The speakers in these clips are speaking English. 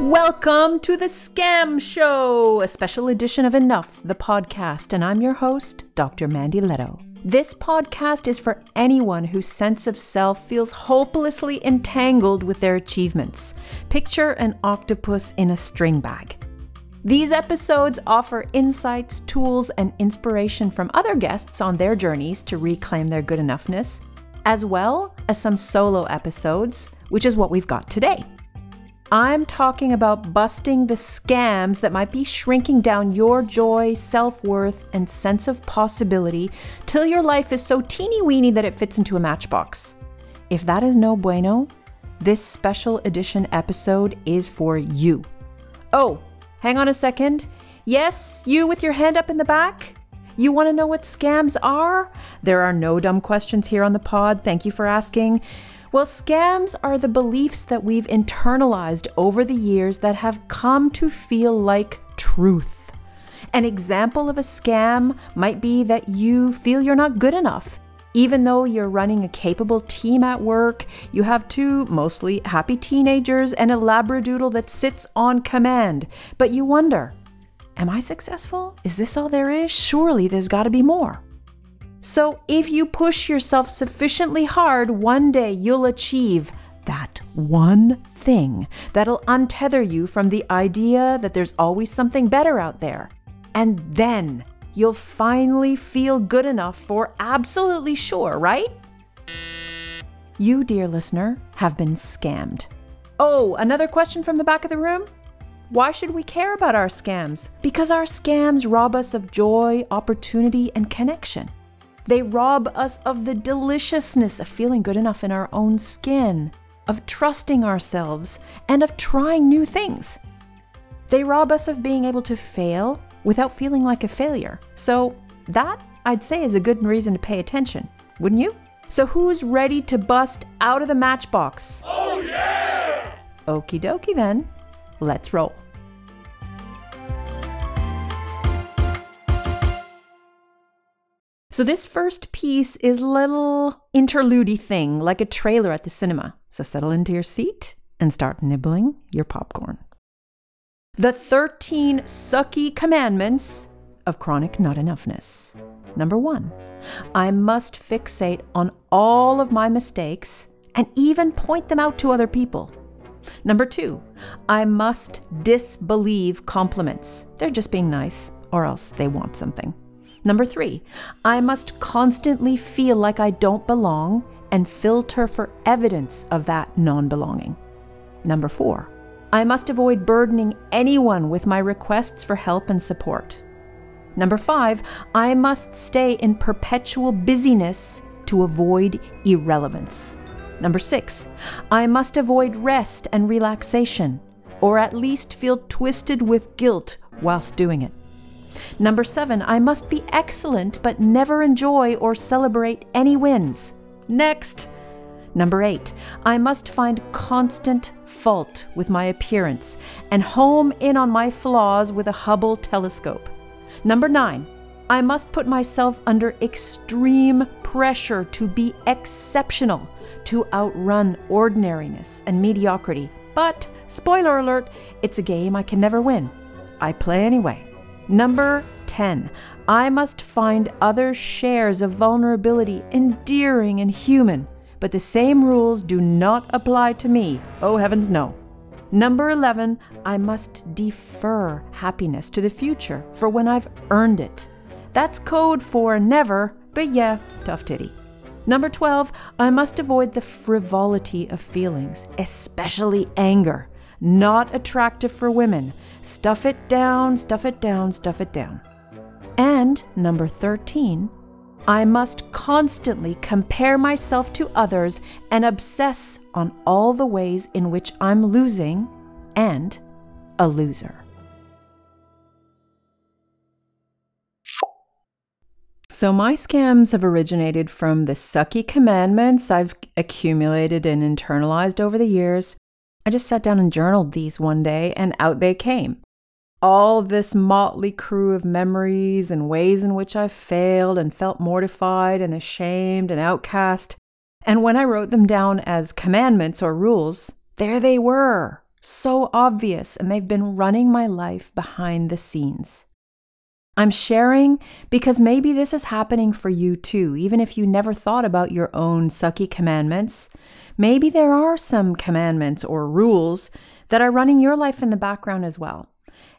Welcome to the Scam Show, a special edition of Enough, the podcast, and I'm your host, Dr. Mandy Lehto. This podcast is for anyone whose sense of self feels hopelessly entangled with their achievements. Picture an octopus in a string bag. These episodes offer insights, tools, and inspiration from other guests on their journeys to reclaim their good enoughness, as well as some solo episodes, which is what we've got today. I'm talking about busting the scams that might be shrinking down your joy, self worth, and sense of possibility till your life is so teeny weeny that it fits into a matchbox. If that is no bueno, this special edition episode is for you. Oh, hang on a second. Yes, you with your hand up in the back? You want to know what scams are? There are no dumb questions here on the pod. Thank you for asking. Well, scams are the beliefs that we've internalized over the years that have come to feel like truth. An example of a scam might be that you feel you're not good enough. Even though you're running a capable team at work, you have two mostly happy teenagers and a Labradoodle that sits on command. But you wonder, am I successful? Is this all there is? Surely there's got to be more. So, if you push yourself sufficiently hard, one day you'll achieve that one thing that'll untether you from the idea that there's always something better out there. And then you'll finally feel good enough for absolutely sure, right? You, dear listener, have been scammed. Oh, another question from the back of the room? Why should we care about our scams? Because our scams rob us of joy, opportunity, and connection. They rob us of the deliciousness of feeling good enough in our own skin, of trusting ourselves, and of trying new things. They rob us of being able to fail without feeling like a failure. So, that, I'd say, is a good reason to pay attention, wouldn't you? So, who's ready to bust out of the matchbox? Oh, yeah! Okie dokie then. Let's roll. So this first piece is a little interlude thing, like a trailer at the cinema. So settle into your seat and start nibbling your popcorn. The 13 sucky commandments of chronic not enoughness. Number one, I must fixate on all of my mistakes and even point them out to other people. Number two, I must disbelieve compliments. They're just being nice, or else they want something. Number three, I must constantly feel like I don't belong and filter for evidence of that non belonging. Number four, I must avoid burdening anyone with my requests for help and support. Number five, I must stay in perpetual busyness to avoid irrelevance. Number six, I must avoid rest and relaxation, or at least feel twisted with guilt whilst doing it. Number seven, I must be excellent but never enjoy or celebrate any wins. Next. Number eight, I must find constant fault with my appearance and home in on my flaws with a Hubble telescope. Number nine, I must put myself under extreme pressure to be exceptional, to outrun ordinariness and mediocrity. But, spoiler alert, it's a game I can never win. I play anyway. Number 10. I must find other shares of vulnerability endearing and human, but the same rules do not apply to me. Oh, heavens, no. Number 11. I must defer happiness to the future for when I've earned it. That's code for never, but yeah, tough titty. Number 12. I must avoid the frivolity of feelings, especially anger. Not attractive for women. Stuff it down, stuff it down, stuff it down. And number 13, I must constantly compare myself to others and obsess on all the ways in which I'm losing and a loser. So, my scams have originated from the sucky commandments I've accumulated and internalized over the years, I just sat down and journaled these one day, and out they came. All this motley crew of memories and ways in which I failed and felt mortified and ashamed and outcast. And when I wrote them down as commandments or rules, there they were, so obvious, and they've been running my life behind the scenes. I'm sharing because maybe this is happening for you too, even if you never thought about your own sucky commandments. Maybe there are some commandments or rules that are running your life in the background as well.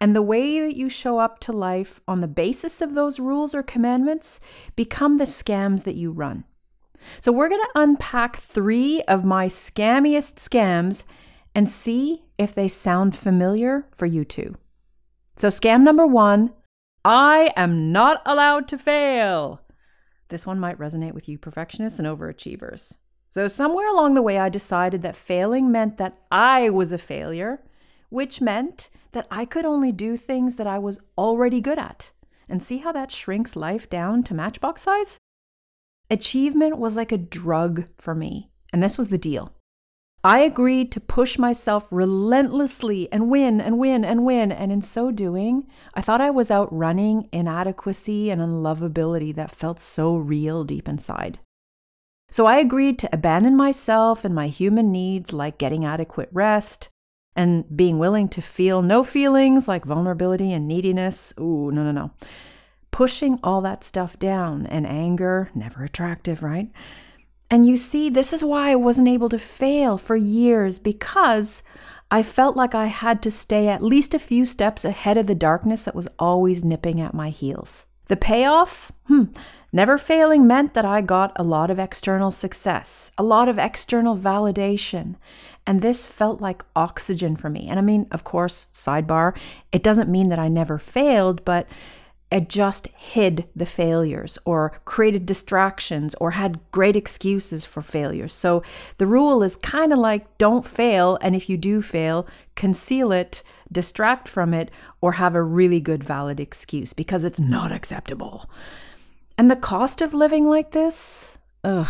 And the way that you show up to life on the basis of those rules or commandments become the scams that you run. So, we're going to unpack three of my scammiest scams and see if they sound familiar for you too. So, scam number one I am not allowed to fail. This one might resonate with you perfectionists and overachievers. So, somewhere along the way, I decided that failing meant that I was a failure, which meant that I could only do things that I was already good at. And see how that shrinks life down to matchbox size? Achievement was like a drug for me, and this was the deal. I agreed to push myself relentlessly and win and win and win. And in so doing, I thought I was outrunning inadequacy and unlovability that felt so real deep inside. So I agreed to abandon myself and my human needs like getting adequate rest and being willing to feel no feelings like vulnerability and neediness. Ooh, no, no, no. Pushing all that stuff down and anger, never attractive, right? And you see, this is why I wasn't able to fail for years because I felt like I had to stay at least a few steps ahead of the darkness that was always nipping at my heels. The payoff? Hmm. Never failing meant that I got a lot of external success, a lot of external validation. And this felt like oxygen for me. And I mean, of course, sidebar, it doesn't mean that I never failed, but just hid the failures or created distractions or had great excuses for failures. So the rule is kind of like don't fail. And if you do fail, conceal it, distract from it, or have a really good valid excuse because it's not acceptable. And the cost of living like this? Ugh,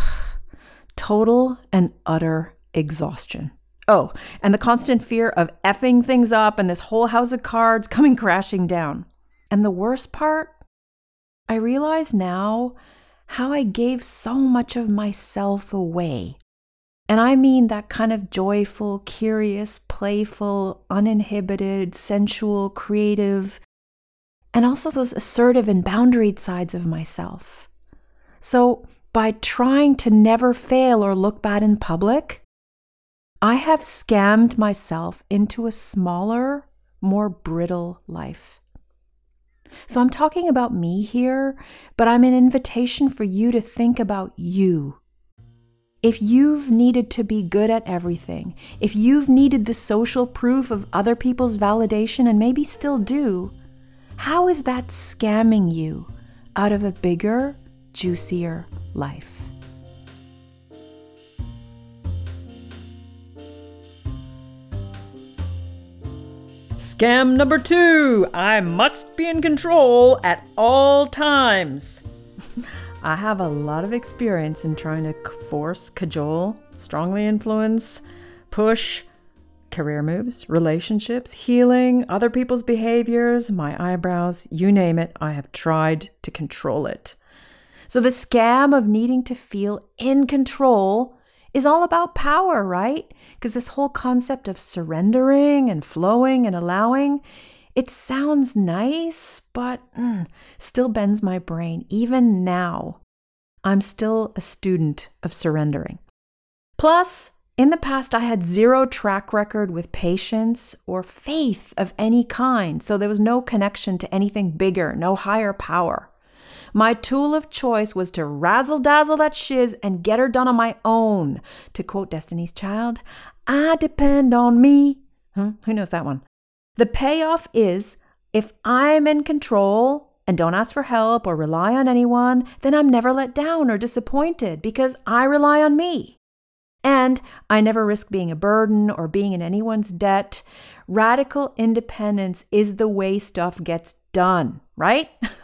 total and utter exhaustion. Oh, and the constant fear of effing things up and this whole house of cards coming crashing down. And the worst part, I realize now how I gave so much of myself away. And I mean that kind of joyful, curious, playful, uninhibited, sensual, creative, and also those assertive and boundaried sides of myself. So, by trying to never fail or look bad in public, I have scammed myself into a smaller, more brittle life. So I'm talking about me here, but I'm an invitation for you to think about you. If you've needed to be good at everything, if you've needed the social proof of other people's validation and maybe still do, how is that scamming you out of a bigger, juicier life? Scam number two I must be in control at all times. I have a lot of experience in trying to force, cajole, strongly influence, push career moves, relationships, healing, other people's behaviors, my eyebrows, you name it. I have tried to control it. So, the scam of needing to feel in control is all about power, right? Because this whole concept of surrendering and flowing and allowing, it sounds nice, but mm, still bends my brain. Even now, I'm still a student of surrendering. Plus, in the past, I had zero track record with patience or faith of any kind, so there was no connection to anything bigger, no higher power. My tool of choice was to razzle dazzle that shiz and get her done on my own. To quote Destiny's Child, I depend on me. Huh? Who knows that one? The payoff is if I'm in control and don't ask for help or rely on anyone, then I'm never let down or disappointed because I rely on me. And I never risk being a burden or being in anyone's debt. Radical independence is the way stuff gets done, right?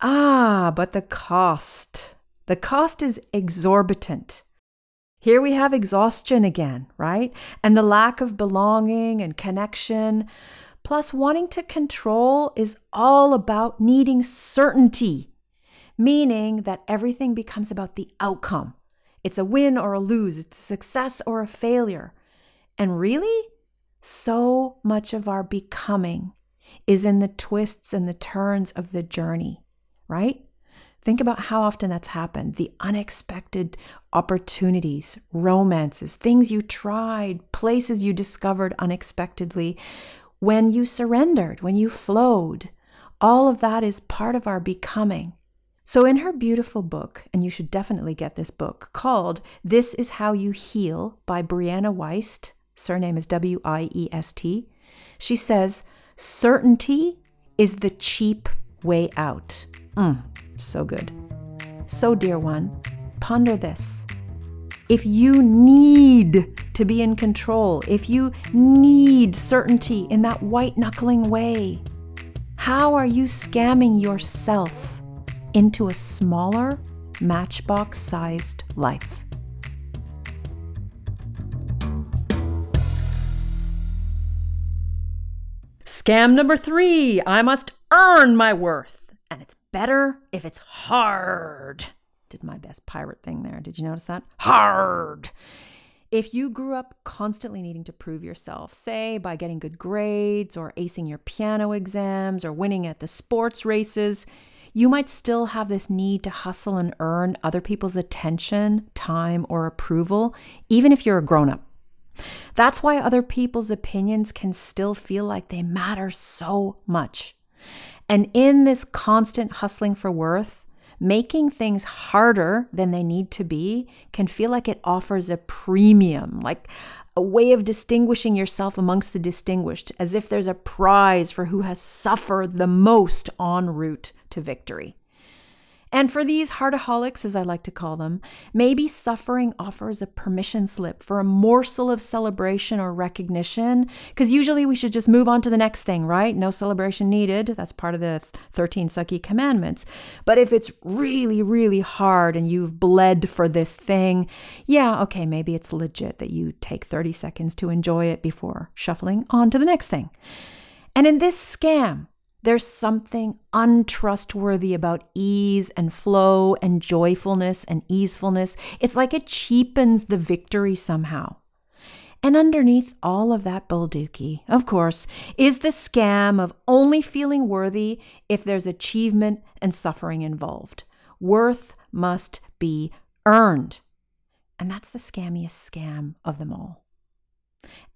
Ah, but the cost. The cost is exorbitant. Here we have exhaustion again, right? And the lack of belonging and connection. Plus, wanting to control is all about needing certainty, meaning that everything becomes about the outcome. It's a win or a lose, it's a success or a failure. And really, So much of our becoming is in the twists and the turns of the journey, right? Think about how often that's happened the unexpected opportunities, romances, things you tried, places you discovered unexpectedly, when you surrendered, when you flowed. All of that is part of our becoming. So, in her beautiful book, and you should definitely get this book called This Is How You Heal by Brianna Wiest, surname is W I E S T, she says, Certainty is the cheap way out. Mm, so good. So, dear one, ponder this. If you need to be in control, if you need certainty in that white knuckling way, how are you scamming yourself into a smaller, matchbox sized life? Scam number three I must earn my worth. And it's better if it's hard. Did my best pirate thing there. Did you notice that? Hard. If you grew up constantly needing to prove yourself, say by getting good grades or acing your piano exams or winning at the sports races, you might still have this need to hustle and earn other people's attention, time, or approval, even if you're a grown up. That's why other people's opinions can still feel like they matter so much. And in this constant hustling for worth, making things harder than they need to be can feel like it offers a premium, like a way of distinguishing yourself amongst the distinguished, as if there's a prize for who has suffered the most en route to victory. And for these heartaholics, as I like to call them, maybe suffering offers a permission slip for a morsel of celebration or recognition, because usually we should just move on to the next thing, right? No celebration needed. That's part of the 13 Sucky commandments. But if it's really, really hard and you've bled for this thing, yeah, okay, maybe it's legit that you take 30 seconds to enjoy it before shuffling on to the next thing. And in this scam, there's something untrustworthy about ease and flow and joyfulness and easefulness. It's like it cheapens the victory somehow. And underneath all of that bulldookie, of course, is the scam of only feeling worthy if there's achievement and suffering involved. Worth must be earned. And that's the scammiest scam of them all.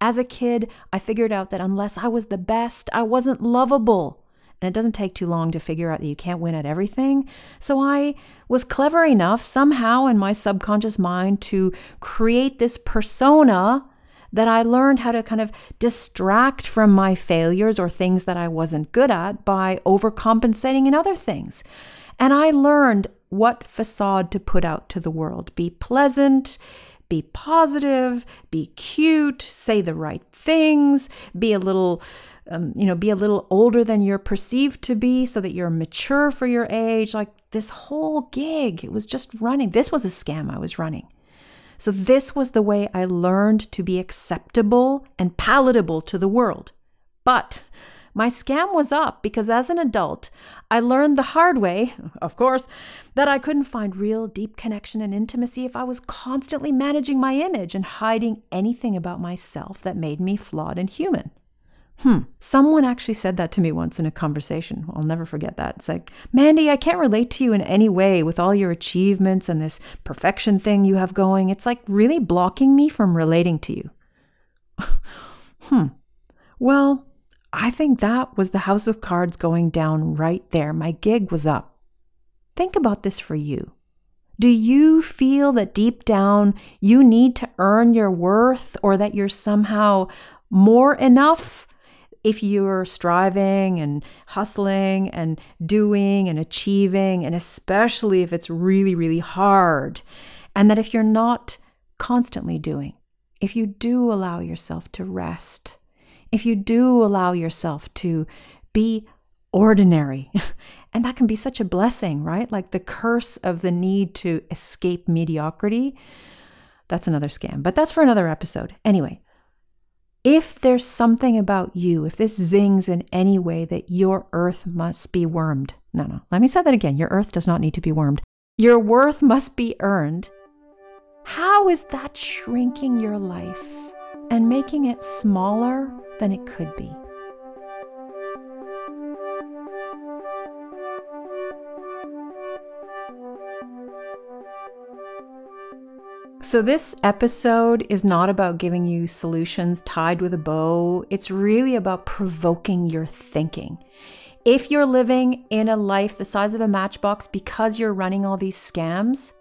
As a kid, I figured out that unless I was the best, I wasn't lovable. And it doesn't take too long to figure out that you can't win at everything. So I was clever enough somehow in my subconscious mind to create this persona that I learned how to kind of distract from my failures or things that I wasn't good at by overcompensating in other things. And I learned what facade to put out to the world be pleasant, be positive, be cute, say the right things, be a little um, you know, be a little older than you're perceived to be so that you're mature for your age. Like this whole gig, it was just running. This was a scam I was running. So, this was the way I learned to be acceptable and palatable to the world. But my scam was up because as an adult, I learned the hard way, of course, that I couldn't find real deep connection and intimacy if I was constantly managing my image and hiding anything about myself that made me flawed and human. Hmm. Someone actually said that to me once in a conversation. I'll never forget that. It's like, Mandy, I can't relate to you in any way with all your achievements and this perfection thing you have going. It's like really blocking me from relating to you. hmm. Well, I think that was the house of cards going down right there. My gig was up. Think about this for you. Do you feel that deep down you need to earn your worth or that you're somehow more enough if you're striving and hustling and doing and achieving, and especially if it's really, really hard, and that if you're not constantly doing, if you do allow yourself to rest, if you do allow yourself to be ordinary, and that can be such a blessing, right? Like the curse of the need to escape mediocrity. That's another scam, but that's for another episode. Anyway, if there's something about you, if this zings in any way that your earth must be wormed, no, no, let me say that again. Your earth does not need to be wormed. Your worth must be earned. How is that shrinking your life? and making it smaller than it could be. So, this episode is not about giving you solutions tied with a bow. It's really about provoking your thinking. If you're living in a life the size of a matchbox because you're running all these scams,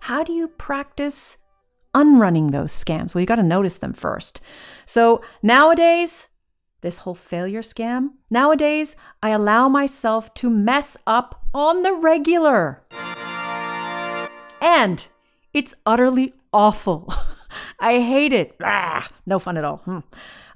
how do you practice unrunning those scams? Well, you got to notice them first. So, nowadays, this whole failure scam, nowadays, I allow myself to mess up on the regular. And it's utterly awful. I hate it. Ah, no fun at all. Hmm.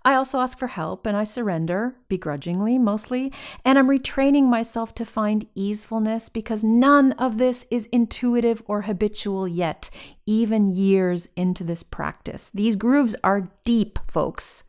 I also ask for help and I surrender, begrudgingly mostly, and I'm retraining myself to find easefulness because none of this is intuitive or habitual yet, even years into this practice. These grooves are deep, folks.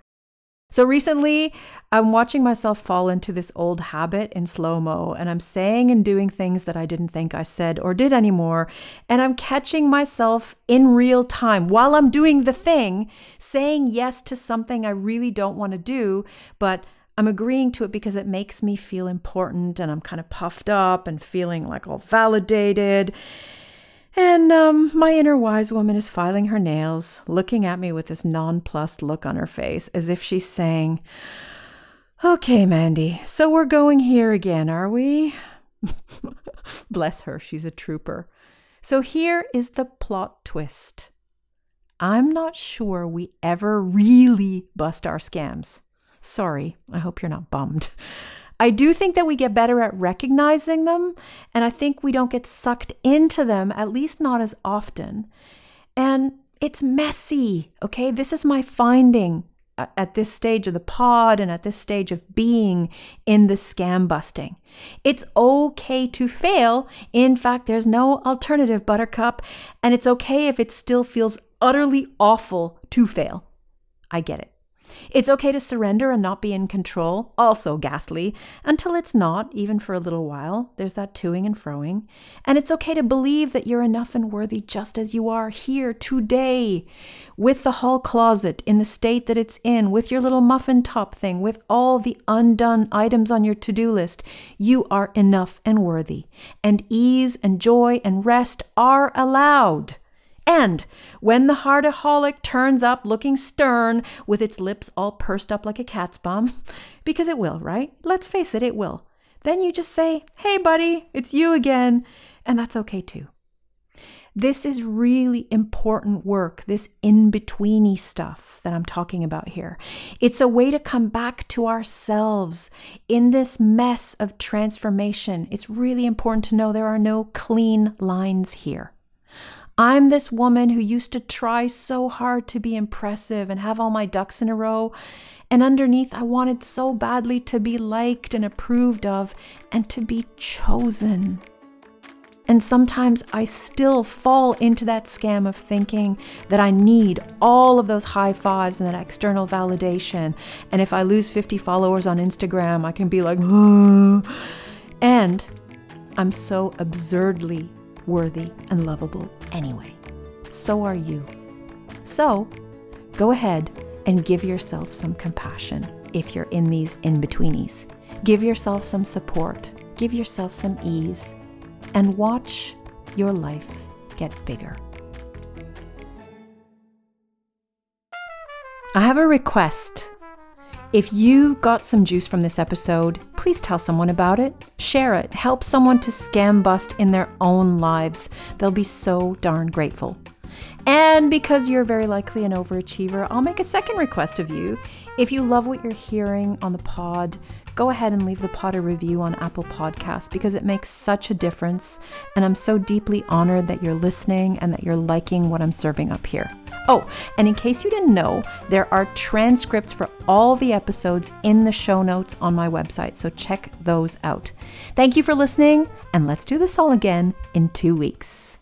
So recently, I'm watching myself fall into this old habit in slow mo, and I'm saying and doing things that I didn't think I said or did anymore. And I'm catching myself in real time while I'm doing the thing, saying yes to something I really don't want to do, but I'm agreeing to it because it makes me feel important and I'm kind of puffed up and feeling like all validated. And um, my inner wise woman is filing her nails, looking at me with this nonplussed look on her face, as if she's saying, Okay, Mandy, so we're going here again, are we? Bless her, she's a trooper. So here is the plot twist. I'm not sure we ever really bust our scams. Sorry, I hope you're not bummed. I do think that we get better at recognizing them, and I think we don't get sucked into them, at least not as often. And it's messy, okay? This is my finding uh, at this stage of the pod and at this stage of being in the scam busting. It's okay to fail. In fact, there's no alternative, Buttercup, and it's okay if it still feels utterly awful to fail. I get it. It's okay to surrender and not be in control, also ghastly, until it's not, even for a little while. There's that toing and froing. And it's okay to believe that you're enough and worthy just as you are here today, with the hall closet in the state that it's in, with your little muffin top thing, with all the undone items on your to do list. You are enough and worthy. And ease and joy and rest are allowed. And when the heartaholic turns up looking stern with its lips all pursed up like a cat's bum, because it will, right? Let's face it, it will. Then you just say, hey, buddy, it's you again. And that's okay too. This is really important work, this in betweeny stuff that I'm talking about here. It's a way to come back to ourselves in this mess of transformation. It's really important to know there are no clean lines here. I'm this woman who used to try so hard to be impressive and have all my ducks in a row. And underneath, I wanted so badly to be liked and approved of and to be chosen. And sometimes I still fall into that scam of thinking that I need all of those high fives and that external validation. And if I lose 50 followers on Instagram, I can be like, and I'm so absurdly worthy, and lovable anyway. So are you. So go ahead and give yourself some compassion if you're in these in betweenies. Give yourself some support, give yourself some ease, and watch your life get bigger. I have a request if you got some juice from this episode, please tell someone about it. Share it. Help someone to scam bust in their own lives. They'll be so darn grateful. And because you're very likely an overachiever, I'll make a second request of you. If you love what you're hearing on the pod, go ahead and leave the pod a review on Apple Podcasts because it makes such a difference. And I'm so deeply honored that you're listening and that you're liking what I'm serving up here. Oh, and in case you didn't know, there are transcripts for all the episodes in the show notes on my website, so check those out. Thank you for listening, and let's do this all again in two weeks.